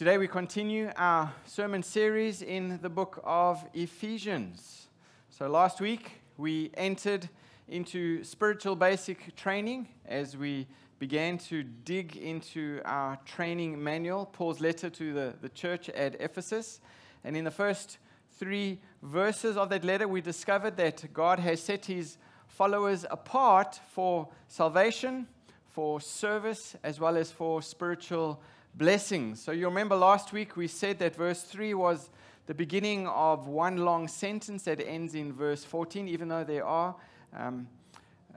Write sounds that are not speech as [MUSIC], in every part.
Today we continue our sermon series in the book of Ephesians. So last week we entered into spiritual basic training as we began to dig into our training manual, Paul's letter to the, the church at Ephesus. And in the first three verses of that letter, we discovered that God has set his followers apart for salvation, for service, as well as for spiritual blessings. So you remember last week we said that verse 3 was the beginning of one long sentence that ends in verse 14, even though there are. Um,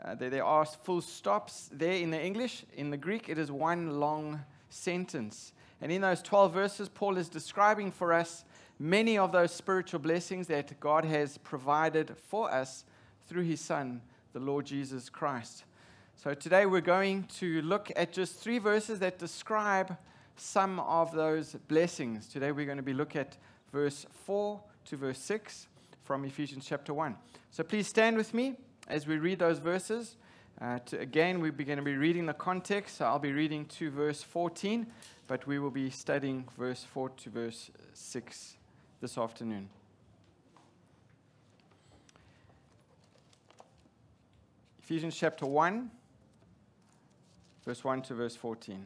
uh, there, there are full stops there in the English. In the Greek, it is one long sentence. And in those 12 verses, Paul is describing for us many of those spiritual blessings that God has provided for us through his Son, the Lord Jesus Christ. So today we're going to look at just three verses that describe some of those blessings. Today we're going to be looking at verse 4 to verse 6 from Ephesians chapter 1. So please stand with me as we read those verses. Uh, to, again, we're going to be reading the context. So I'll be reading to verse 14, but we will be studying verse 4 to verse 6 this afternoon. Ephesians chapter 1, verse 1 to verse 14.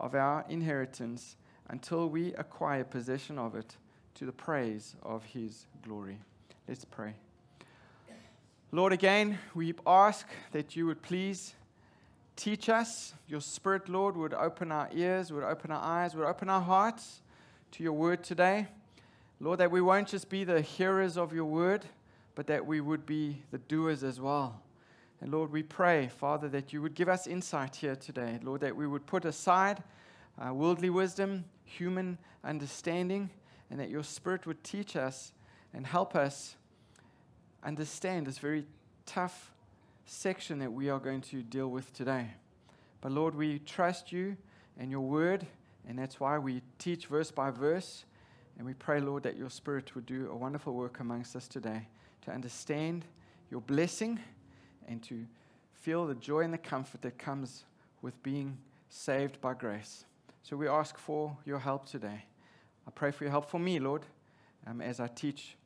of our inheritance until we acquire possession of it to the praise of his glory. Let's pray. Lord, again, we ask that you would please teach us. Your Spirit, Lord, would open our ears, would open our eyes, would open our hearts to your word today. Lord, that we won't just be the hearers of your word, but that we would be the doers as well. And Lord, we pray, Father, that you would give us insight here today. Lord, that we would put aside uh, worldly wisdom, human understanding, and that your Spirit would teach us and help us understand this very tough section that we are going to deal with today. But Lord, we trust you and your word, and that's why we teach verse by verse. And we pray, Lord, that your Spirit would do a wonderful work amongst us today to understand your blessing and to feel the joy and the comfort that comes with being saved by grace. So we ask for your help today. I pray for your help for me, Lord, um, as I teach.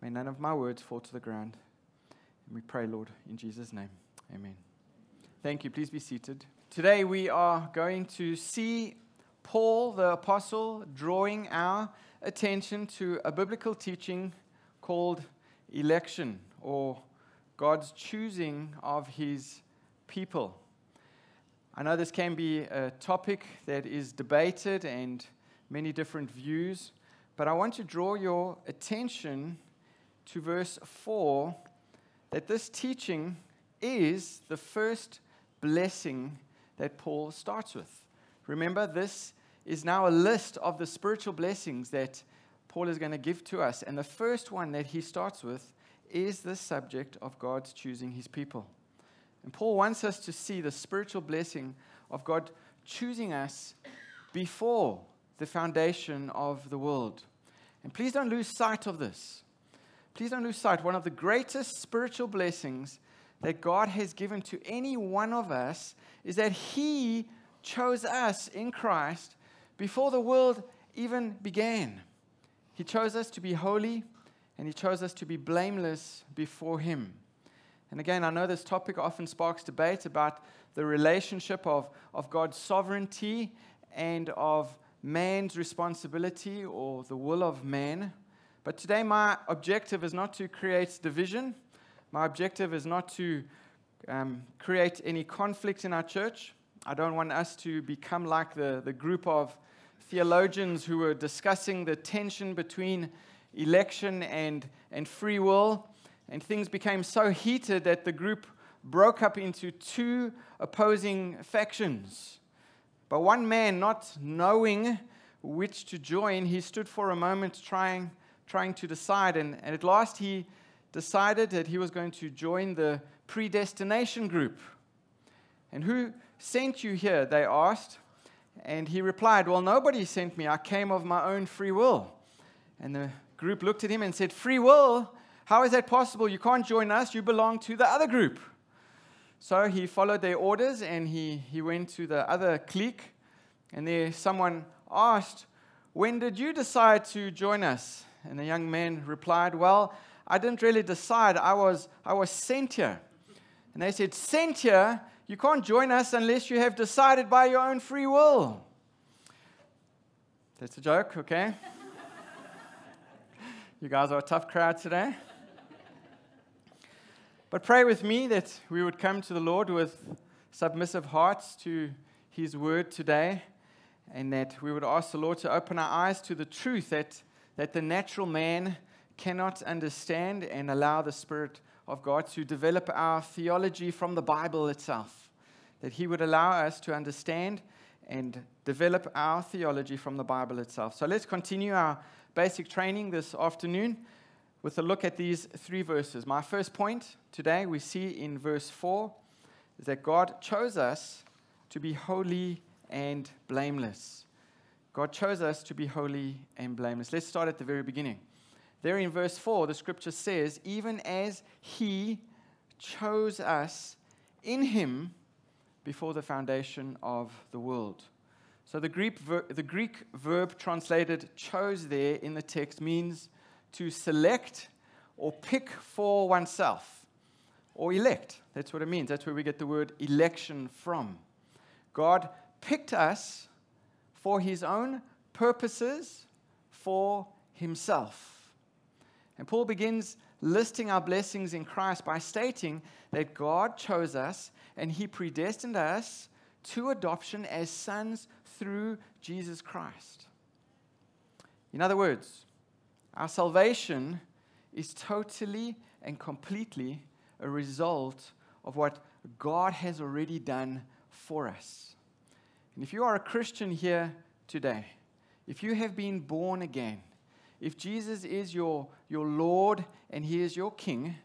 May none of my words fall to the ground. And we pray, Lord, in Jesus' name. Amen. Thank you. Please be seated. Today we are going to see Paul the Apostle drawing our attention to a biblical teaching called election or God's choosing of his people. I know this can be a topic that is debated and many different views, but I want to draw your attention to verse 4 that this teaching is the first blessing that Paul starts with. Remember, this is now a list of the spiritual blessings that Paul is going to give to us. And the first one that he starts with is the subject of God's choosing his people. And Paul wants us to see the spiritual blessing of God choosing us before the foundation of the world. And please don't lose sight of this. Please don't lose sight. One of the greatest spiritual blessings that God has given to any one of us is that He chose us in Christ before the world even began. He chose us to be holy and He chose us to be blameless before Him. And again, I know this topic often sparks debate about the relationship of, of God's sovereignty and of man's responsibility or the will of man. But today, my objective is not to create division. My objective is not to um, create any conflict in our church. I don't want us to become like the, the group of theologians who were discussing the tension between election and, and free will. And things became so heated that the group broke up into two opposing factions. But one man, not knowing which to join, he stood for a moment trying, trying to decide. And, and at last, he decided that he was going to join the predestination group. And who sent you here? They asked. And he replied, Well, nobody sent me. I came of my own free will. And the group looked at him and said, Free will? How is that possible? You can't join us. You belong to the other group. So he followed their orders and he, he went to the other clique. And there someone asked, When did you decide to join us? And the young man replied, Well, I didn't really decide. I was, I was sent here. And they said, Sent here? You can't join us unless you have decided by your own free will. That's a joke, okay? You guys are a tough crowd today. But pray with me that we would come to the Lord with submissive hearts to His word today, and that we would ask the Lord to open our eyes to the truth that, that the natural man cannot understand and allow the Spirit of God to develop our theology from the Bible itself. That He would allow us to understand and develop our theology from the Bible itself. So let's continue our basic training this afternoon with a look at these three verses. My first point today we see in verse 4 is that God chose us to be holy and blameless. God chose us to be holy and blameless. Let's start at the very beginning. There in verse 4, the scripture says, Even as He chose us in Him before the foundation of the world. So the Greek, ver- the Greek verb translated chose there in the text means to select or pick for oneself or elect. That's what it means. That's where we get the word election from. God picked us for his own purposes for himself. And Paul begins listing our blessings in Christ by stating that God chose us and he predestined us to adoption as sons through Jesus Christ. In other words, our salvation is totally and completely a result of what God has already done for us. And if you are a Christian here today, if you have been born again, if Jesus is your, your Lord and He is your King,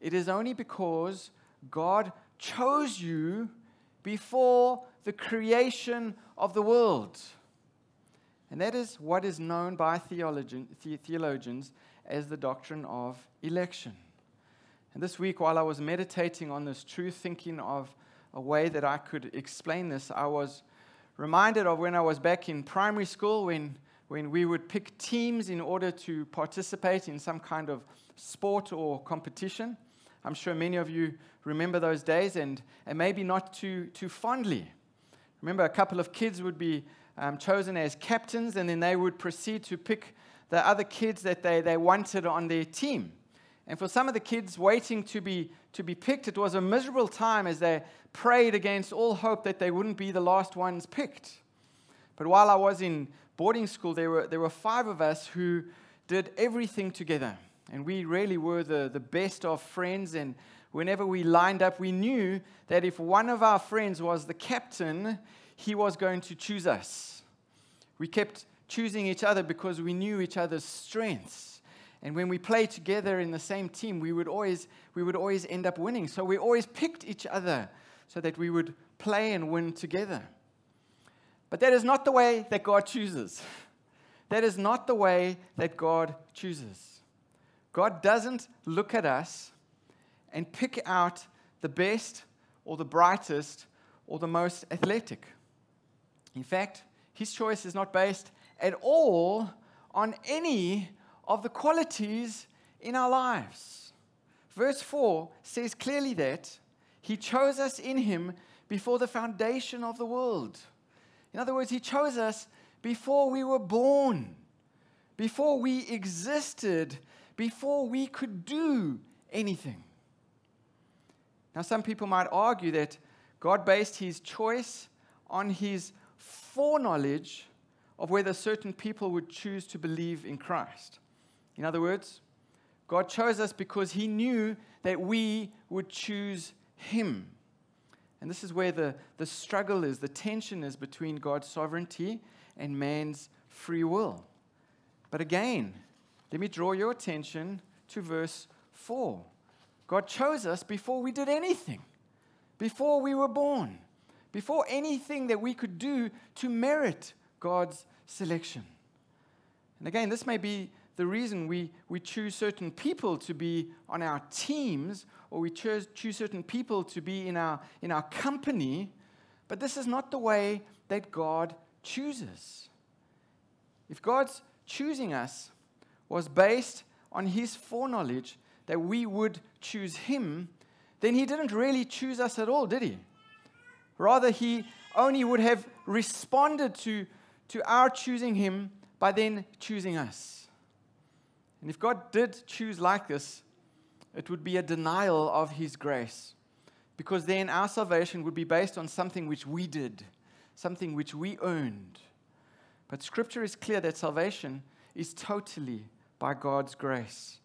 it is only because God chose you before the creation of the world. And that is what is known by theologians as the doctrine of election. And this week, while I was meditating on this truth, thinking of a way that I could explain this, I was reminded of when I was back in primary school when, when we would pick teams in order to participate in some kind of sport or competition. I'm sure many of you remember those days and, and maybe not too, too fondly. Remember, a couple of kids would be um, chosen as captains, and then they would proceed to pick the other kids that they, they wanted on their team. And for some of the kids waiting to be, to be picked, it was a miserable time as they prayed against all hope that they wouldn't be the last ones picked. But while I was in boarding school, there were, there were five of us who did everything together. And we really were the, the best of friends. And whenever we lined up, we knew that if one of our friends was the captain, he was going to choose us. We kept choosing each other because we knew each other's strengths. And when we played together in the same team, we would always, we would always end up winning. So we always picked each other so that we would play and win together. But that is not the way that God chooses. [LAUGHS] That is not the way that God chooses. God doesn't look at us and pick out the best or the brightest or the most athletic. In fact, his choice is not based at all on any of the qualities in our lives. Verse 4 says clearly that he chose us in him before the foundation of the world. In other words, he chose us before we were born, before we existed, before we could do anything. Now, some people might argue that God based his choice on his foreknowledge of whether certain people would choose to believe in Christ. In other words, God chose us because he knew that we would choose him. And this is where the, the struggle is, the tension is between God's sovereignty and man's free will. But again, let me draw your attention to verse 4. God chose us before we did anything, before we were born, before anything that we could do to merit God's selection. And again, this may be the reason we, we choose certain people to be on our teams or we choose, choose certain people to be in our, in our company, but this is not the way that God chooses. If God's choosing us was based on his foreknowledge that we would choose him, then he didn't really choose us at all, did he? Rather, he only would have responded to, to our choosing him by then choosing us. And if God did choose like this, it would be a denial of his grace. Because then our salvation would be based on something which we did, something which we earned. But scripture is clear that salvation is totally by God's grace.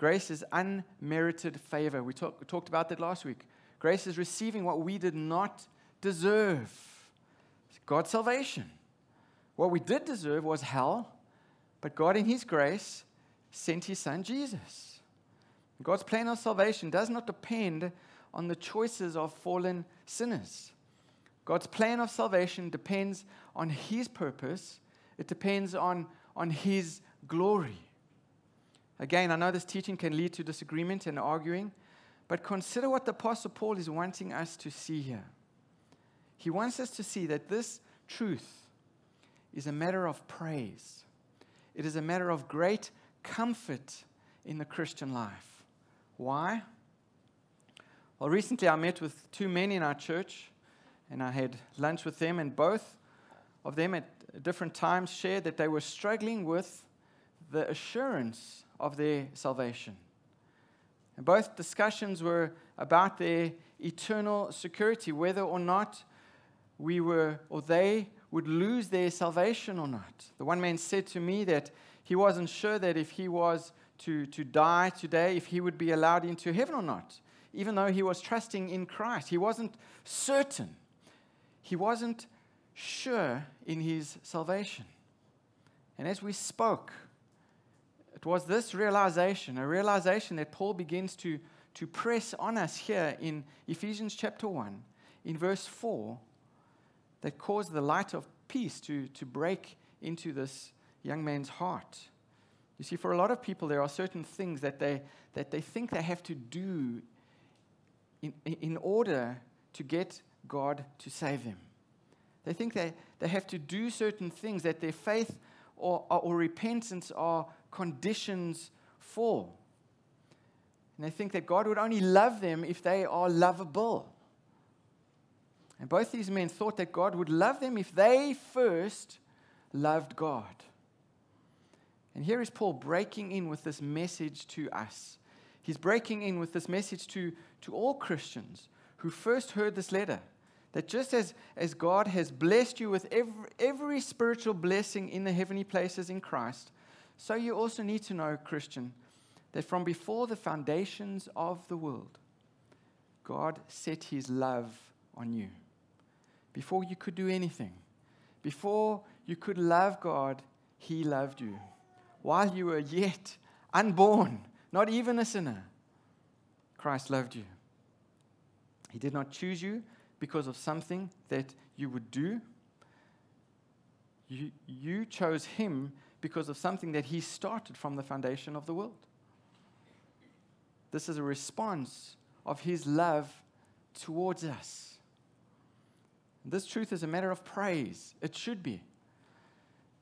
Grace is unmerited favor. We, talk, we talked about that last week. Grace is receiving what we did not deserve God's salvation. What we did deserve was hell, but God, in His grace, sent His Son Jesus. God's plan of salvation does not depend on the choices of fallen sinners. God's plan of salvation depends on His purpose, it depends on, on His glory. Again, I know this teaching can lead to disagreement and arguing, but consider what the Apostle Paul is wanting us to see here. He wants us to see that this truth is a matter of praise, it is a matter of great comfort in the Christian life. Why? Well, recently I met with two men in our church, and I had lunch with them, and both of them at different times shared that they were struggling with the assurance of their salvation. And both discussions were about their eternal security, whether or not we were or they would lose their salvation or not. The one man said to me that he wasn't sure that if he was to, to die today, if he would be allowed into heaven or not, even though he was trusting in Christ. He wasn't certain. He wasn't sure in his salvation. And as we spoke, it was this realization, a realization that Paul begins to, to press on us here in Ephesians chapter 1, in verse 4, that caused the light of peace to, to break into this young man's heart. You see, for a lot of people, there are certain things that they, that they think they have to do in, in order to get God to save them. They think they, they have to do certain things that their faith or, or repentance are conditions for. And they think that God would only love them if they are lovable. And both these men thought that God would love them if they first loved God. And here is Paul breaking in with this message to us. He's breaking in with this message to, to all Christians who first heard this letter. That just as, as God has blessed you with every, every spiritual blessing in the heavenly places in Christ, so you also need to know, Christian, that from before the foundations of the world, God set his love on you. Before you could do anything, before you could love God, he loved you. While you were yet unborn, not even a sinner, Christ loved you. He did not choose you because of something that you would do. You, you chose him because of something that he started from the foundation of the world. This is a response of his love towards us. This truth is a matter of praise. It should be.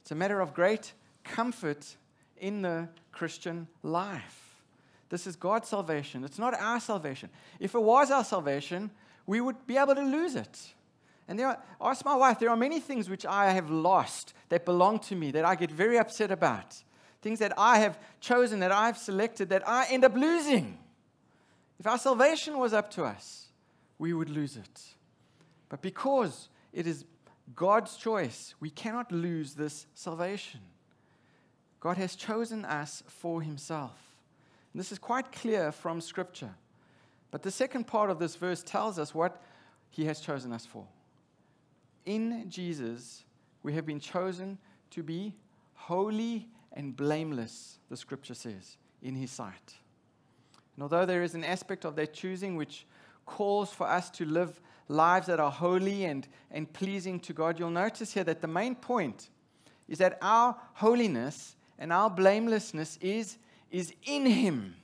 It's a matter of great comfort in the Christian life. This is God's salvation. It's not our salvation. If it was our salvation, we would be able to lose it. And there are, ask my wife, there are many things which I have lost that belong to me that I get very upset about. Things that I have chosen, that I've selected, that I end up losing. If our salvation was up to us, we would lose it. But because it is God's choice, we cannot lose this salvation. God has chosen us for himself. And this is quite clear from Scripture. But the second part of this verse tells us what he has chosen us for. In Jesus, we have been chosen to be holy and blameless, the Scripture says, in his sight. And although there is an aspect of that choosing which calls for us to live lives that are holy and, and pleasing to God, you'll notice here that the main point is that our holiness and our blamelessness is, is in Him.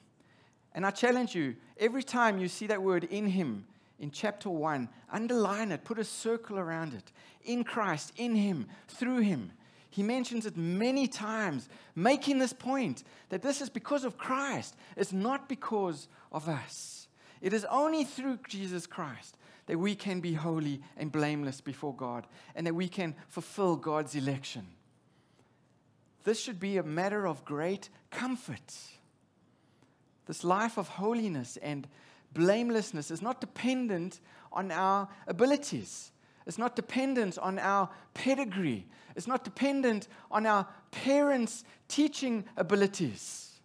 And I challenge you, every time you see that word in Him in chapter 1, underline it, put a circle around it. In Christ, in Him, through Him. He mentions it many times, making this point that this is because of Christ. It's not because of us. It is only through Jesus Christ that we can be holy and blameless before God and that we can fulfill God's election. This should be a matter of great comfort. This life of holiness and blamelessness is not dependent on our abilities. It's not dependent on our pedigree. It's not dependent on our parents' teaching abilities.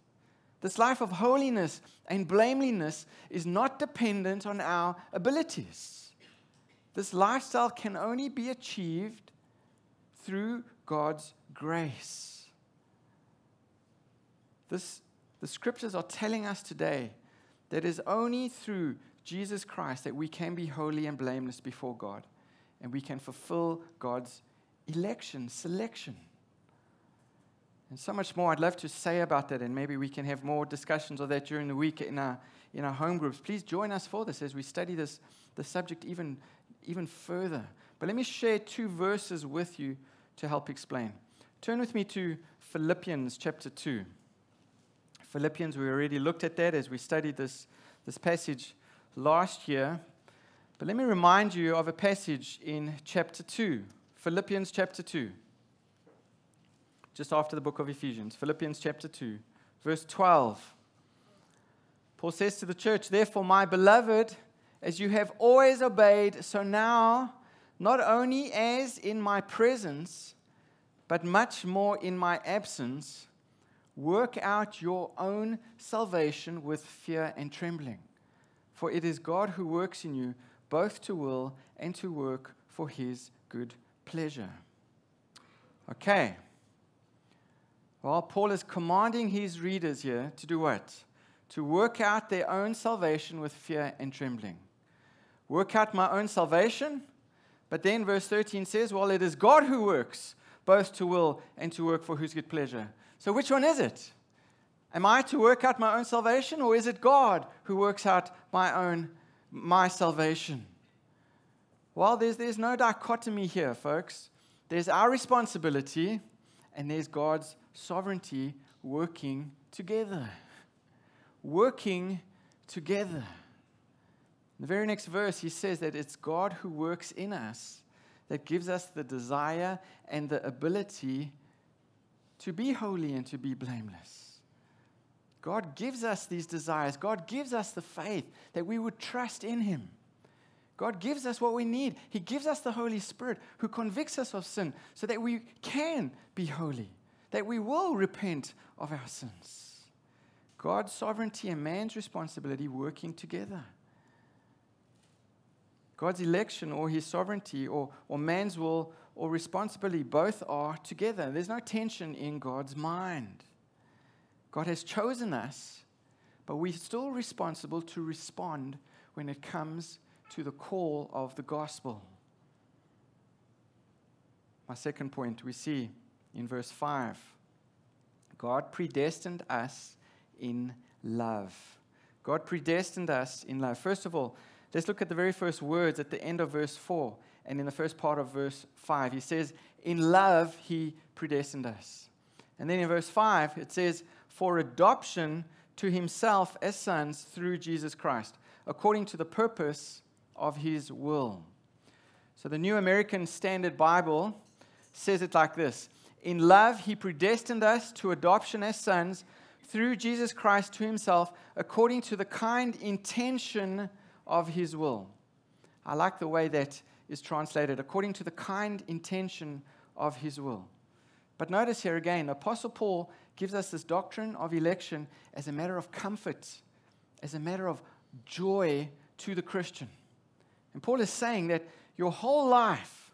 This life of holiness and blamelessness is not dependent on our abilities. This lifestyle can only be achieved through God's grace. This, the scriptures are telling us today that is only through Jesus Christ that we can be holy and blameless before God and we can fulfill God's election, selection. And so much more I'd love to say about that, and maybe we can have more discussions of that during the week in our, in our home groups. Please join us for this as we study this, the subject even, even further. But let me share two verses with you to help explain. Turn with me to Philippians chapter 2. Philippians, we already looked at that as we studied this, this passage last year. But let me remind you of a passage in chapter 2, Philippians chapter 2, just after the book of Ephesians. Philippians chapter 2, verse 12. Paul says to the church, Therefore, my beloved, as you have always obeyed, so now, not only as in my presence, but much more in my absence, Work out your own salvation with fear and trembling. For it is God who works in you both to will and to work for his good pleasure. Okay. Well, Paul is commanding his readers here to do what? To work out their own salvation with fear and trembling. Work out my own salvation. But then verse 13 says, Well, it is God who works both to will and to work for his good pleasure. So, which one is it? Am I to work out my own salvation, or is it God who works out my own my salvation? Well, there's, there's no dichotomy here, folks. There's our responsibility, and there's God's sovereignty working together. Working together. In the very next verse, he says that it's God who works in us that gives us the desire and the ability to be holy and to be blameless. God gives us these desires. God gives us the faith that we would trust in Him. God gives us what we need. He gives us the Holy Spirit who convicts us of sin so that we can be holy, that we will repent of our sins. God's sovereignty and man's responsibility working together. God's election or his sovereignty or, or man's will or responsibility, both are together. There's no tension in God's mind. God has chosen us, but we're still responsible to respond when it comes to the call of the gospel. my second point, we see in verse 5 God predestined us in love. God predestined us in love. First of all, let's look at the very first words at the end of verse 4 and in the first part of verse 5. He says, In love, He predestined us. And then in verse 5, it says, For adoption to Himself as sons through Jesus Christ, according to the purpose of His will. So the New American Standard Bible says it like this In love, He predestined us to adoption as sons through Jesus Christ to himself according to the kind intention of his will. I like the way that is translated according to the kind intention of his will. But notice here again, Apostle Paul gives us this doctrine of election as a matter of comfort, as a matter of joy to the Christian. And Paul is saying that your whole life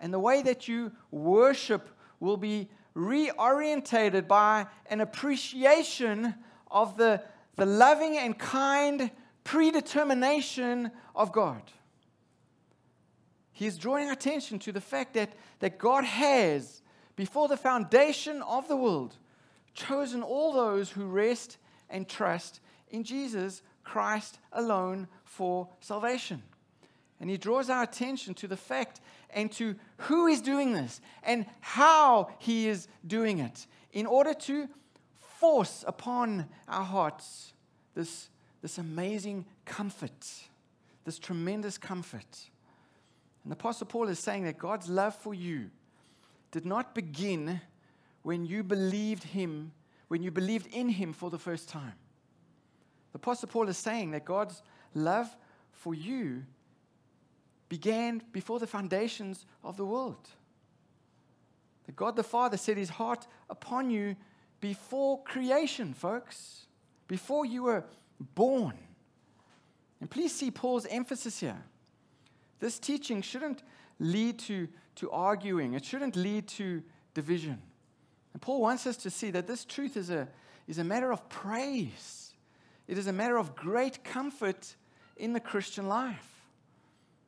and the way that you worship will be reorientated by an appreciation of the, the loving and kind predetermination of God. He's drawing attention to the fact that, that God has, before the foundation of the world, chosen all those who rest and trust in Jesus Christ alone for salvation. And he draws our attention to the fact and to who is doing this and how he is doing it in order to force upon our hearts this, this amazing comfort, this tremendous comfort. And the Apostle Paul is saying that God's love for you did not begin when you believed him, when you believed in him for the first time. The Apostle Paul is saying that God's love for you began before the foundations of the world. That God the Father set his heart upon you before creation, folks, before you were born. And please see Paul's emphasis here. This teaching shouldn't lead to, to arguing, it shouldn't lead to division. And Paul wants us to see that this truth is a, is a matter of praise, it is a matter of great comfort in the Christian life.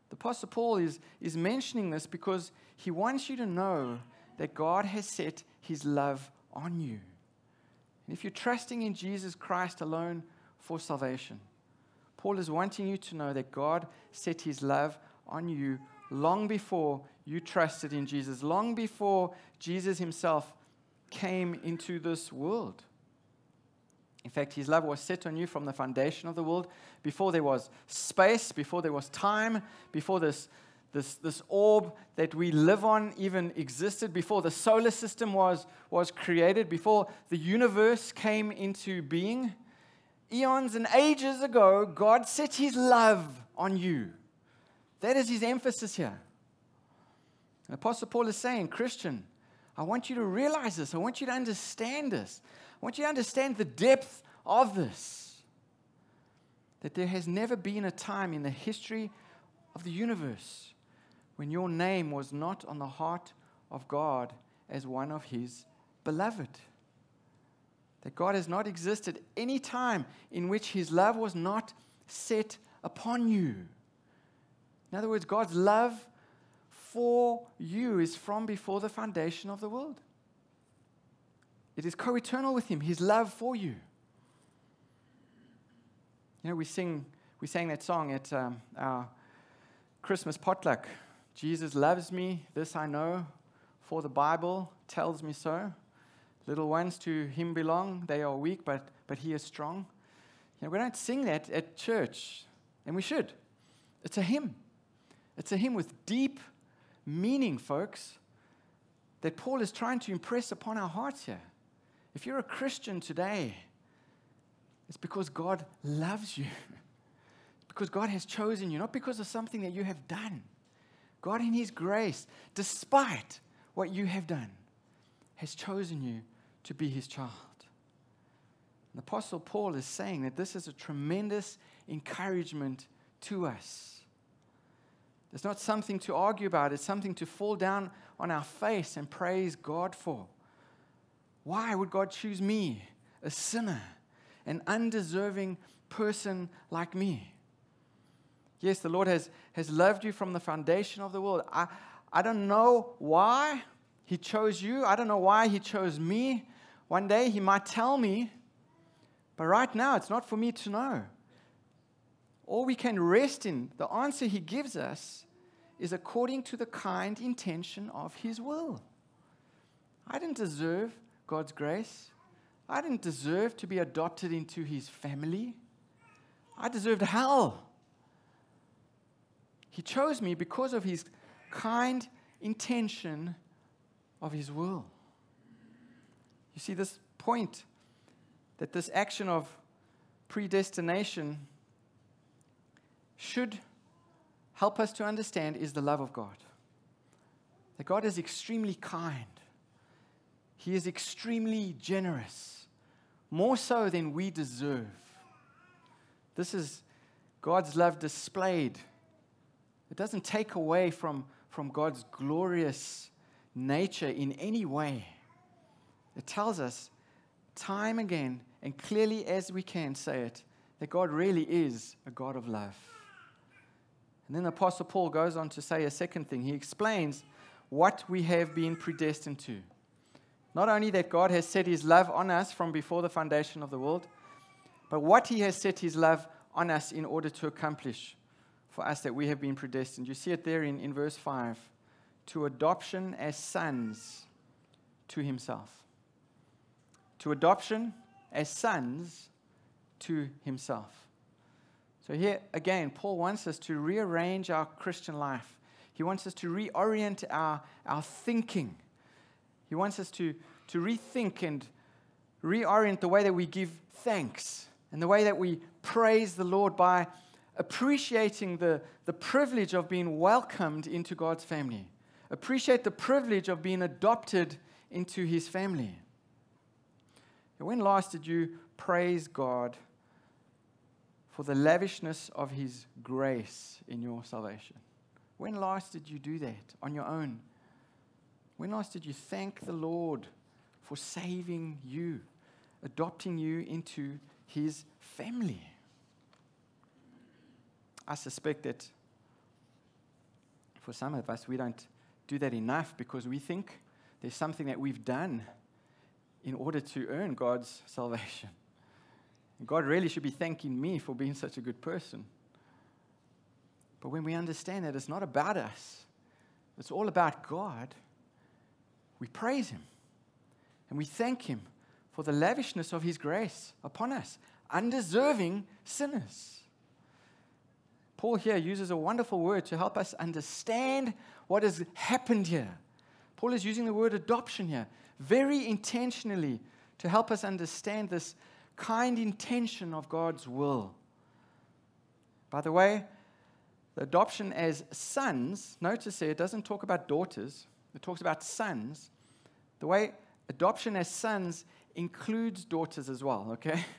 The Apostle Paul is, is mentioning this because he wants you to know that God has set his love on you. And if you're trusting in Jesus Christ alone for salvation, Paul is wanting you to know that God set his love on you long before you trusted in Jesus, long before Jesus himself came into this world. In fact, his love was set on you from the foundation of the world, before there was space, before there was time, before this, this, this orb that we live on even existed, before the solar system was, was created, before the universe came into being. Eons and ages ago, God set his love on you. That is his emphasis here. And Apostle Paul is saying, Christian, I want you to realize this. I want you to understand this. I want you to understand the depth of this. That there has never been a time in the history of the universe when your name was not on the heart of God as one of His beloved. That God has not existed any time in which His love was not set upon you. In other words, God's love for you is from before the foundation of the world. It is co eternal with Him, His love for you. You know, we sing, we sang that song at um, our Christmas potluck. Jesus loves me, this I know, for the Bible tells me so. Little ones to him belong, they are weak, but, but he is strong. You know, we don't sing that at church, and we should. It's a hymn. It's a hymn with deep meaning, folks, that Paul is trying to impress upon our hearts here. If you're a Christian today, it's because God loves you. [LAUGHS] Because God has chosen you, not because of something that you have done. God, in His grace, despite what you have done, has chosen you to be His child. And the Apostle Paul is saying that this is a tremendous encouragement to us. It's not something to argue about, it's something to fall down on our face and praise God for. Why would God choose me, a sinner, an undeserving person like me? Yes, the Lord has, has loved you from the foundation of the world. I, I don't know why He chose you. I don't know why He chose me. One day He might tell me, but right now it's not for me to know. All we can rest in, the answer He gives us, is according to the kind intention of His will. I didn't deserve God's grace. I didn't deserve to be adopted into His family. I deserved hell. He chose me because of His kind intention of His will. You see, this point that this action of predestination should help us to understand is the love of God. That God is extremely kind, He is extremely generous, more so than we deserve. This is God's love displayed. It doesn't take away from, from God's glorious nature in any way. It tells us time again and clearly as we can say it that God really is a God of love. And then the Apostle Paul goes on to say a second thing. He explains what we have been predestined to. Not only that God has set his love on us from before the foundation of the world, but what he has set his love on us in order to accomplish for us that we have been predestined. You see it there in, in verse 5 to adoption as sons to himself. To adoption as sons to himself. So, here again, Paul wants us to rearrange our Christian life. He wants us to reorient our, our thinking. He wants us to, to rethink and reorient the way that we give thanks and the way that we praise the Lord by appreciating the, the privilege of being welcomed into God's family. Appreciate the privilege of being adopted into his family. When last did you praise God for the lavishness of His grace in your salvation. When last did you do that on your own? When last did you thank the Lord for saving you, adopting you into His family? I suspect that for some of us, we don't do that enough because we think there's something that we've done in order to earn God's salvation. God really should be thanking me for being such a good person. But when we understand that it's not about us, it's all about God, we praise Him and we thank Him for the lavishness of His grace upon us, undeserving sinners. Paul here uses a wonderful word to help us understand what has happened here. Paul is using the word adoption here very intentionally to help us understand this kind intention of God's will. By the way, the adoption as sons, notice here, it doesn't talk about daughters, it talks about sons. The way adoption as sons includes daughters as well, okay? [LAUGHS]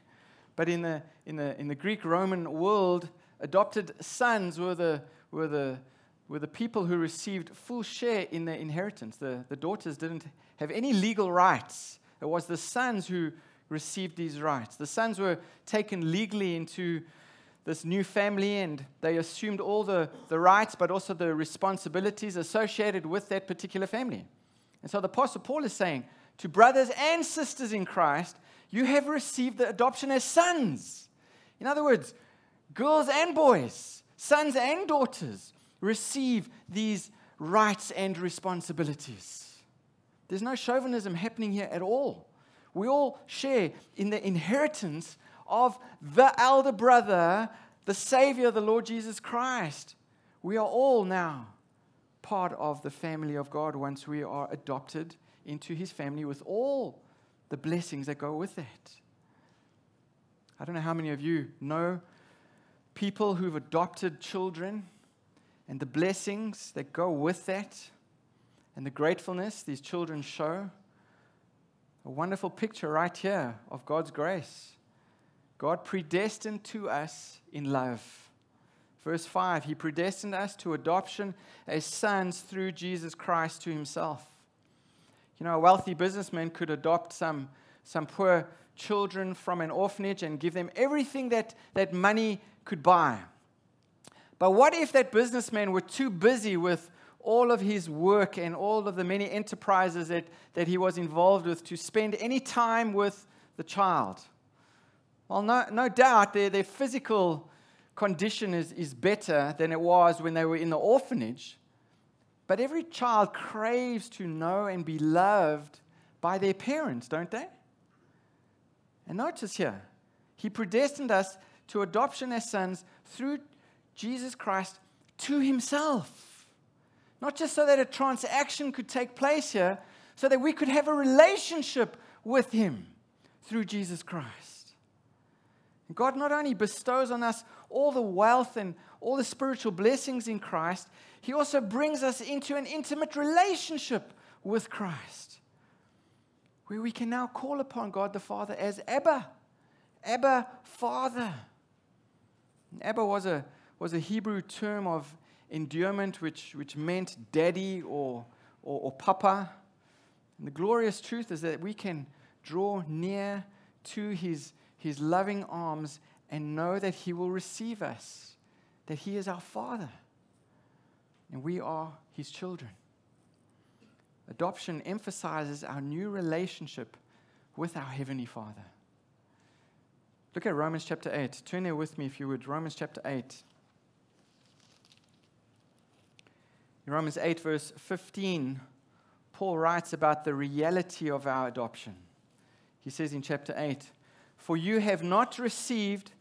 But in the, in the, in the Greek Roman world, adopted sons were the, were, the, were the people who received full share in the inheritance. The, the daughters didn't have any legal rights. It was the sons who, received these rights. The sons were taken legally into this new family and they assumed all the, the rights but also the responsibilities associated with that particular family. And so the Apostle Paul is saying to brothers and sisters in Christ, you have received the adoption as sons. In other words, girls and boys, sons and daughters receive these rights and responsibilities. There's no chauvinism happening here at all. We all share in the inheritance of the elder brother, the Savior, the Lord Jesus Christ. We are all now part of the family of God once we are adopted into his family with all the blessings that go with that. I don't know how many of you know people who've adopted children and the blessings that go with that and the gratefulness these children show. A wonderful picture right here of God's grace. God predestined to us in love. Verse 5 He predestined us to adoption as sons through Jesus Christ to Himself. You know, a wealthy businessman could adopt some, some poor children from an orphanage and give them everything that, that money could buy. But what if that businessman were too busy with all of his work and all of the many enterprises that, that he was involved with to spend any time with the child. Well, no, no doubt their, their physical condition is, is better than it was when they were in the orphanage. But every child craves to know and be loved by their parents, don't they? And notice here, He predestined us to adoption as sons through Jesus Christ to Himself. Not just so that a transaction could take place here, so that we could have a relationship with Him through Jesus Christ. God not only bestows on us all the wealth and all the spiritual blessings in Christ, He also brings us into an intimate relationship with Christ, where we can now call upon God the Father as Abba, Abba, Father. And Abba was a, was a Hebrew term of endearment which, which meant daddy or, or, or papa. And the glorious truth is that we can draw near to his, his loving arms and know that He will receive us, that He is our Father, and we are His children. Adoption emphasizes our new relationship with our Heavenly Father. Look at Romans chapter 8. Turn there with me if you would. Romans chapter 8. In Romans 8, verse 15, Paul writes about the reality of our adoption. He says in chapter 8, For you have not received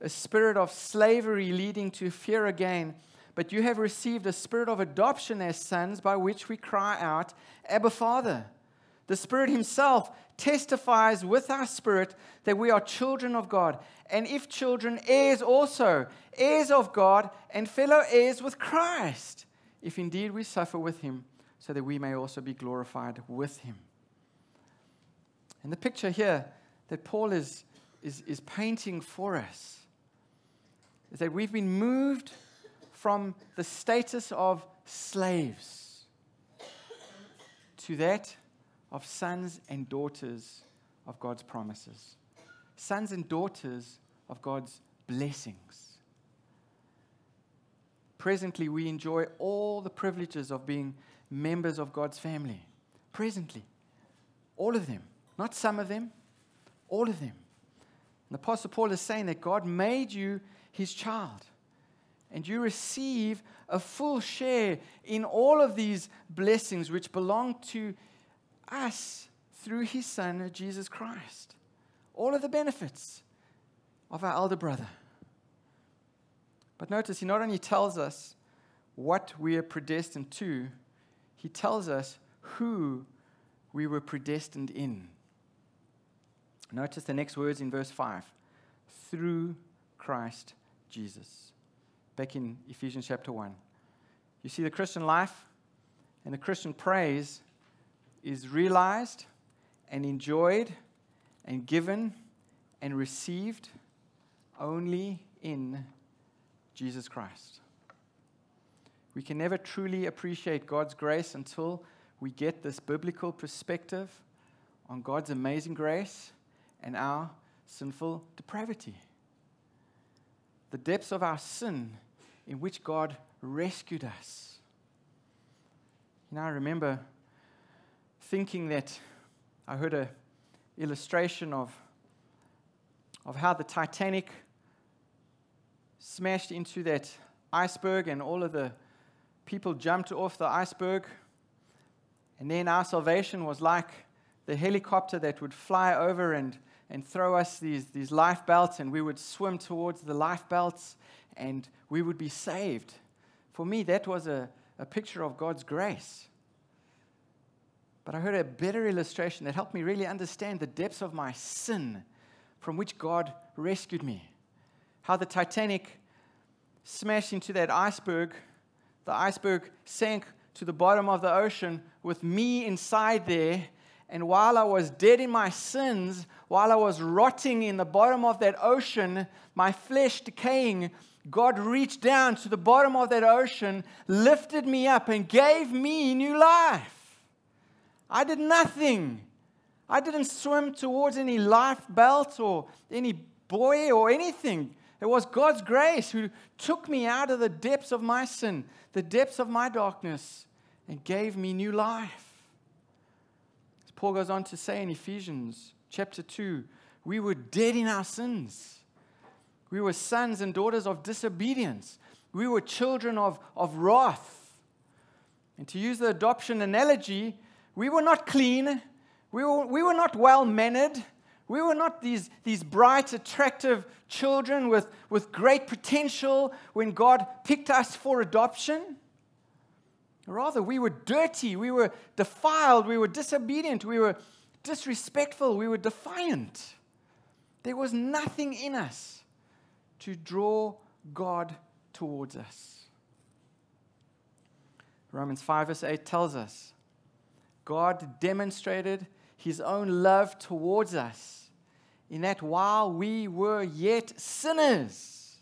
a spirit of slavery leading to fear again, but you have received a spirit of adoption as sons by which we cry out, Abba, Father. The Spirit Himself testifies with our spirit that we are children of God, and if children, heirs also, heirs of God, and fellow heirs with Christ, if indeed we suffer with Him, so that we may also be glorified with Him. And the picture here that Paul is, is, is painting for us is that we've been moved from the status of slaves to that of sons and daughters of God's promises, sons and daughters of God's blessings. Presently, we enjoy all the privileges of being members of God's family. Presently, all of them, not some of them, all of them. And the Apostle Paul is saying that God made you his child. And you receive a full share in all of these blessings which belong to us through his son, Jesus Christ. All of the benefits of our elder brother. But notice, he not only tells us what we are predestined to, he tells us who we were predestined in. Notice the next words in verse 5 through Christ Jesus. Back in Ephesians chapter 1. You see, the Christian life and the Christian praise is realized and enjoyed and given and received only in Jesus Christ. We can never truly appreciate God's grace until we get this biblical perspective on God's amazing grace and our sinful depravity the depths of our sin in which God rescued us. You know, I remember thinking that I heard an illustration of, of how the Titanic smashed into that iceberg and all of the people jumped off the iceberg. And then our salvation was like the helicopter that would fly over and and throw us these, these life belts, and we would swim towards the life belts, and we would be saved. For me, that was a, a picture of God's grace. But I heard a better illustration that helped me really understand the depths of my sin from which God rescued me. How the Titanic smashed into that iceberg, the iceberg sank to the bottom of the ocean with me inside there and while I was dead in my sins, while I was rotting in the bottom of that ocean, my flesh decaying, God reached down to the bottom of that ocean, lifted me up, and gave me new life. I did nothing. I didn't swim towards any life belt or any buoy or anything. It was God's grace who took me out of the depths of my sin, the depths of my darkness, and gave me new life. As Paul goes on to say in Ephesians chapter 2, we were dead in our sins. We were sons and daughters of disobedience. We were children of, of wrath. And to use the adoption analogy, we were not clean. We were, we were not well mannered. We were not these, these bright, attractive children with, with great potential when God picked us for adoption. Rather, we were dirty, we were defiled, we were disobedient, we were disrespectful, we were defiant. There was nothing in us to draw God towards us. Romans 5 verse 8 tells us God demonstrated his own love towards us in that while we were yet sinners,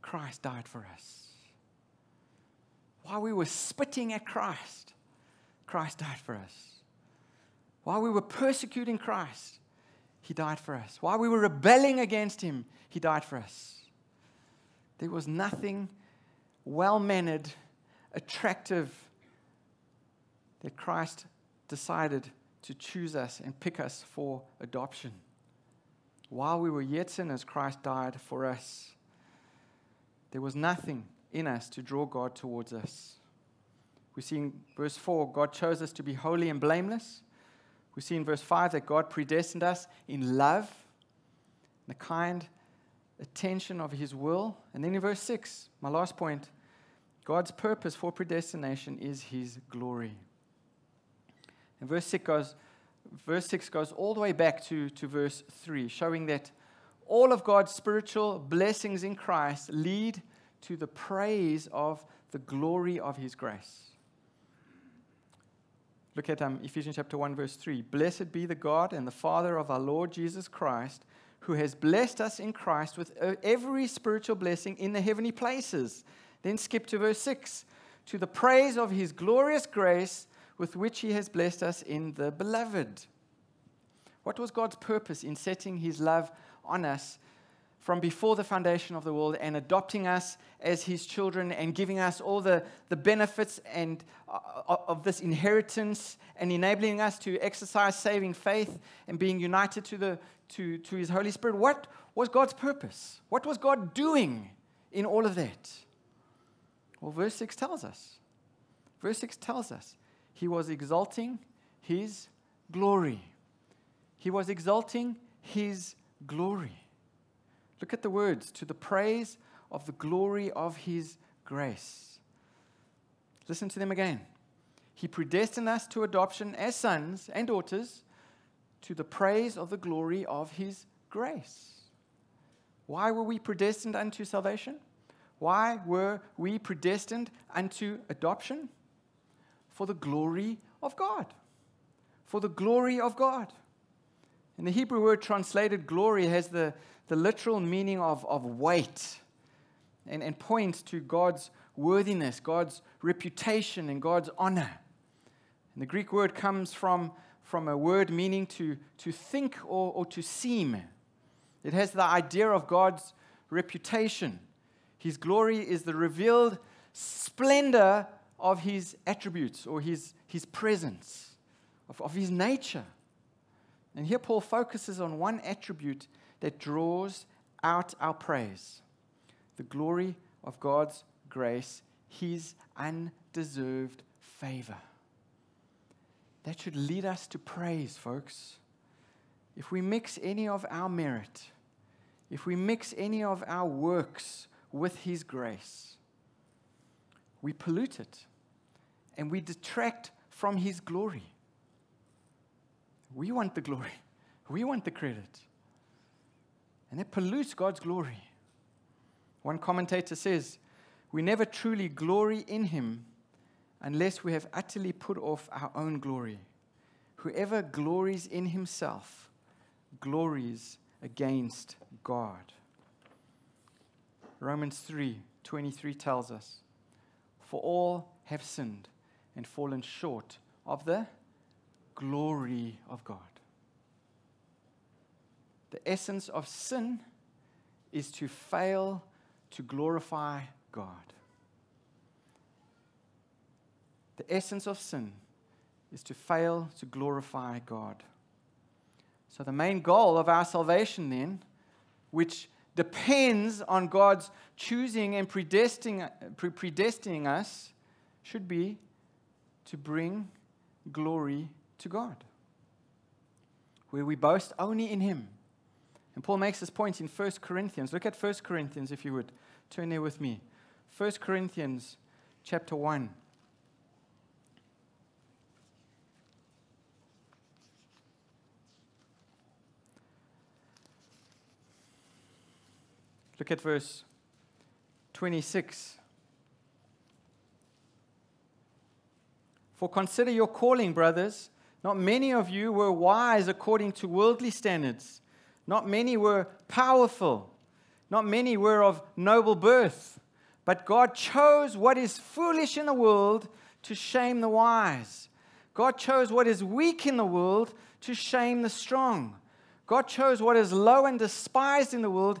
Christ died for us. While we were spitting at Christ, Christ died for us. While we were persecuting Christ, he died for us. While we were rebelling against him, he died for us. There was nothing well mannered, attractive that Christ decided to choose us and pick us for adoption. While we were yet sinners, Christ died for us. There was nothing in us to draw God towards us. We see in verse 4 God chose us to be holy and blameless. We see in verse 5 that God predestined us in love, the kind attention of His will. And then in verse 6, my last point, God's purpose for predestination is His glory. And verse 6 goes, verse 6 goes all the way back to, to verse 3, showing that all of God's spiritual blessings in Christ lead to the praise of the glory of his grace. Look at um, Ephesians chapter 1, verse 3. Blessed be the God and the Father of our Lord Jesus Christ, who has blessed us in Christ with uh, every spiritual blessing in the heavenly places. Then skip to verse 6. To the praise of his glorious grace with which he has blessed us in the beloved. What was God's purpose in setting his love on us from before the foundation of the world and adopting us as his children and giving us all the, the benefits and, uh, uh, of this inheritance and enabling us to exercise saving faith and being united to, the, to, to his Holy Spirit. What was God's purpose? What was God doing in all of that? Well, verse 6 tells us. Verse 6 tells us he was exalting his glory. He was exalting his glory. Look at the words to the praise of the glory of his grace. Listen to them again. He predestined us to adoption as sons and daughters to the praise of the glory of his grace. Why were we predestined unto salvation? Why were we predestined unto adoption? For the glory of God. For the glory of God. And the Hebrew word translated glory has the, the literal meaning of, of weight and, and points to God's worthiness, God's reputation, and God's honor. And the Greek word comes from, from a word meaning to, to think or, or to seem. It has the idea of God's reputation. His glory is the revealed splendor of his attributes or his, his presence, of, of his nature. And here Paul focuses on one attribute that draws out our praise the glory of God's grace, his undeserved favor. That should lead us to praise, folks. If we mix any of our merit, if we mix any of our works with his grace, we pollute it and we detract from his glory. We want the glory, we want the credit. And it pollutes God's glory. One commentator says, We never truly glory in Him unless we have utterly put off our own glory. Whoever glories in himself glories against God. Romans 3 23 tells us, For all have sinned and fallen short of the glory of God. The essence of sin is to fail to glorify God. The essence of sin is to fail to glorify God. So, the main goal of our salvation, then, which depends on God's choosing and uh, predestining, predestining us, should be to bring glory to God, where we boast only in Him. And Paul makes this point in 1 Corinthians. Look at 1 Corinthians, if you would. Turn there with me. 1 Corinthians chapter 1. Look at verse 26. For consider your calling, brothers. Not many of you were wise according to worldly standards. Not many were powerful. Not many were of noble birth. But God chose what is foolish in the world to shame the wise. God chose what is weak in the world to shame the strong. God chose what is low and despised in the world,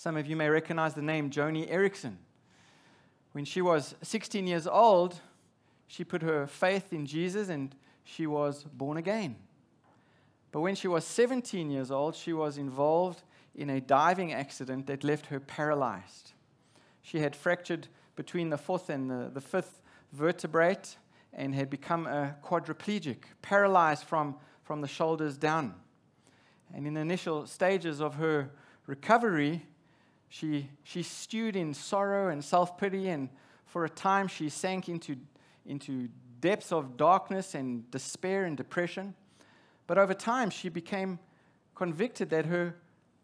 Some of you may recognize the name Joni Eareckson. When she was 16 years old, she put her faith in Jesus and she was born again. But when she was 17 years old, she was involved in a diving accident that left her paralyzed. She had fractured between the fourth and the, the fifth vertebrate and had become a quadriplegic, paralyzed from, from the shoulders down. And in the initial stages of her recovery, she, she stewed in sorrow and self pity, and for a time she sank into, into depths of darkness and despair and depression. But over time, she became convicted that her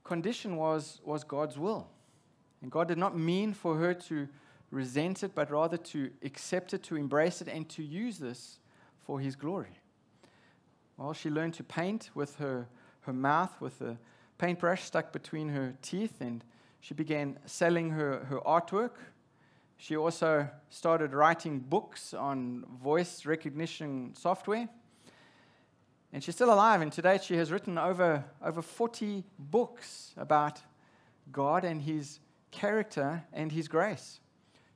condition was, was God's will. And God did not mean for her to resent it, but rather to accept it, to embrace it, and to use this for His glory. Well, she learned to paint with her, her mouth, with a paintbrush stuck between her teeth, and she began selling her, her artwork. She also started writing books on voice recognition software. And she's still alive, and today she has written over, over 40 books about God and His character and His grace.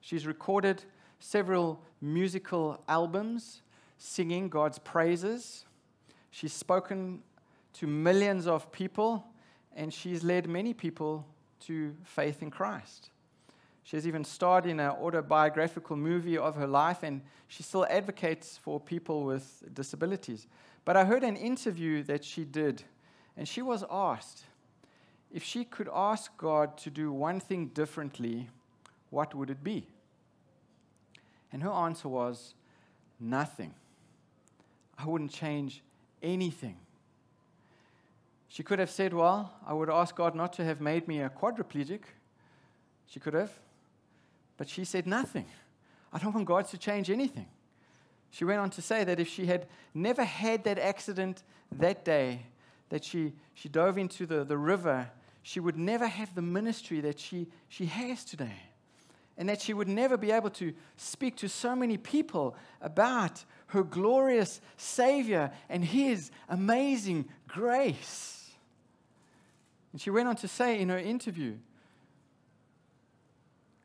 She's recorded several musical albums singing God's praises. She's spoken to millions of people, and she's led many people to faith in Christ. She has even starred in an autobiographical movie of her life, and she still advocates for people with disabilities. But I heard an interview that she did, and she was asked if she could ask God to do one thing differently, what would it be? And her answer was nothing. I wouldn't change anything. She could have said, Well, I would ask God not to have made me a quadriplegic. She could have. But she said nothing. I don't want God to change anything. She went on to say that if she had never had that accident that day, that she, she dove into the, the river, she would never have the ministry that she, she has today. And that she would never be able to speak to so many people about her glorious Savior and His amazing grace. And she went on to say in her interview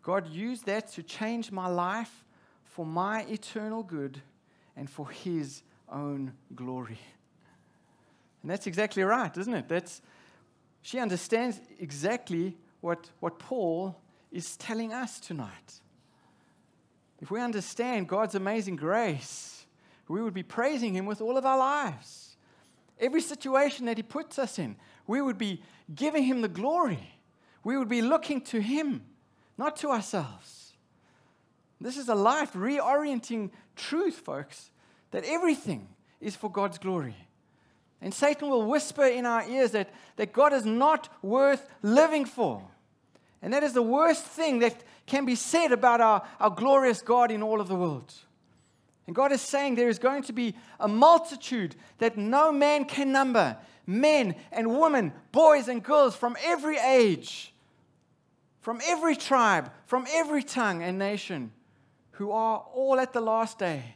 God used that to change my life for my eternal good and for His own glory. And that's exactly right, isn't it? That's, she understands exactly what, what Paul is telling us tonight. If we understand God's amazing grace, we would be praising Him with all of our lives. Every situation that He puts us in, we would be giving Him the glory. We would be looking to Him, not to ourselves. This is a life reorienting truth, folks, that everything is for God's glory. And Satan will whisper in our ears that, that God is not worth living for. And that is the worst thing that can be said about our, our glorious God in all of the world. And God is saying there is going to be a multitude that no man can number men and women, boys and girls from every age, from every tribe, from every tongue and nation, who are all at the last day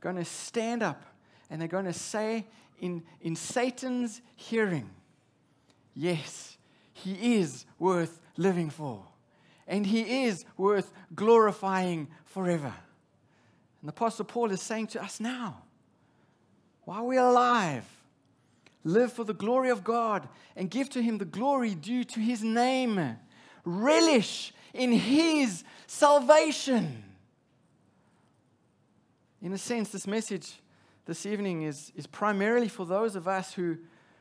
going to stand up and they're going to say in, in Satan's hearing, Yes, he is worth living for, and he is worth glorifying forever. And the Apostle Paul is saying to us now, while we're alive, live for the glory of God and give to him the glory due to his name. Relish in his salvation. In a sense, this message this evening is, is primarily for those of us who,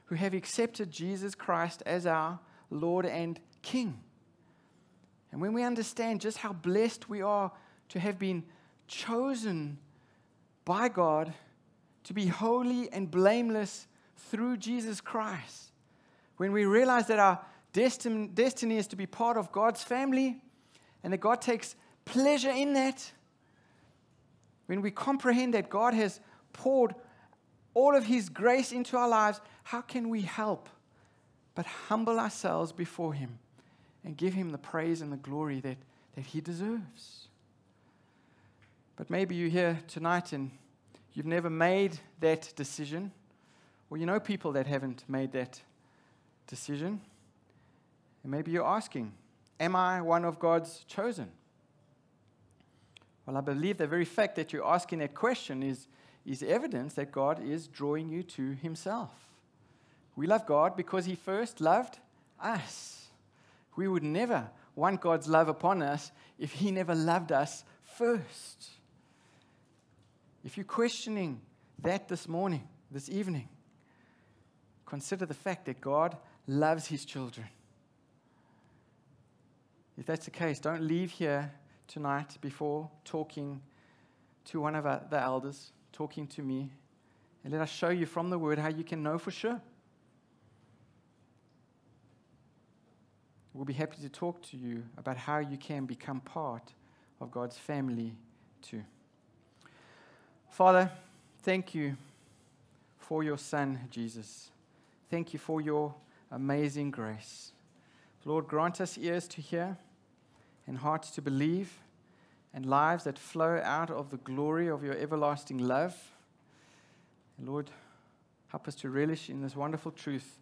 who have accepted Jesus Christ as our Lord and King. And when we understand just how blessed we are to have been chosen by God to be holy and blameless through Jesus Christ, when we realize that our destin- destiny is to be part of God's family and that God takes pleasure in that, when we comprehend that God has poured all of His grace into our lives, how can we help but humble ourselves before Him and give Him the praise and the glory that, that He deserves? But maybe you're here tonight and you've never made that decision, or you know people that haven't made that decision. And maybe you're asking, Am I one of God's chosen? Well, I believe the very fact that you're asking that question is, is evidence that God is drawing you to Himself. We love God because He first loved us. We would never want God's love upon us if He never loved us first. If you're questioning that this morning, this evening, consider the fact that God loves His children. If that's the case, don't leave here tonight before talking to one of the elders, talking to me, and let us show you from the word how you can know for sure. We'll be happy to talk to you about how you can become part of God's family too. Father, thank you for your Son, Jesus. Thank you for your amazing grace. Lord, grant us ears to hear and hearts to believe, and lives that flow out of the glory of your everlasting love. Lord, help us to relish in this wonderful truth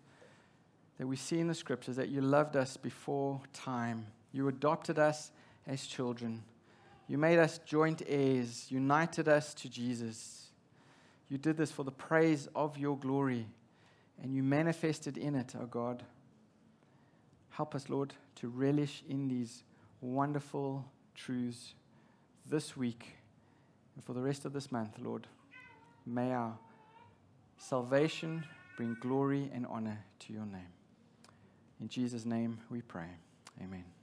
that we see in the scriptures that you loved us before time. You adopted us as children. You made us joint heirs, united us to Jesus. You did this for the praise of your glory, and you manifested in it, oh God. Help us, Lord, to relish in these wonderful truths this week and for the rest of this month, Lord. May our salvation bring glory and honor to your name. In Jesus' name we pray. Amen.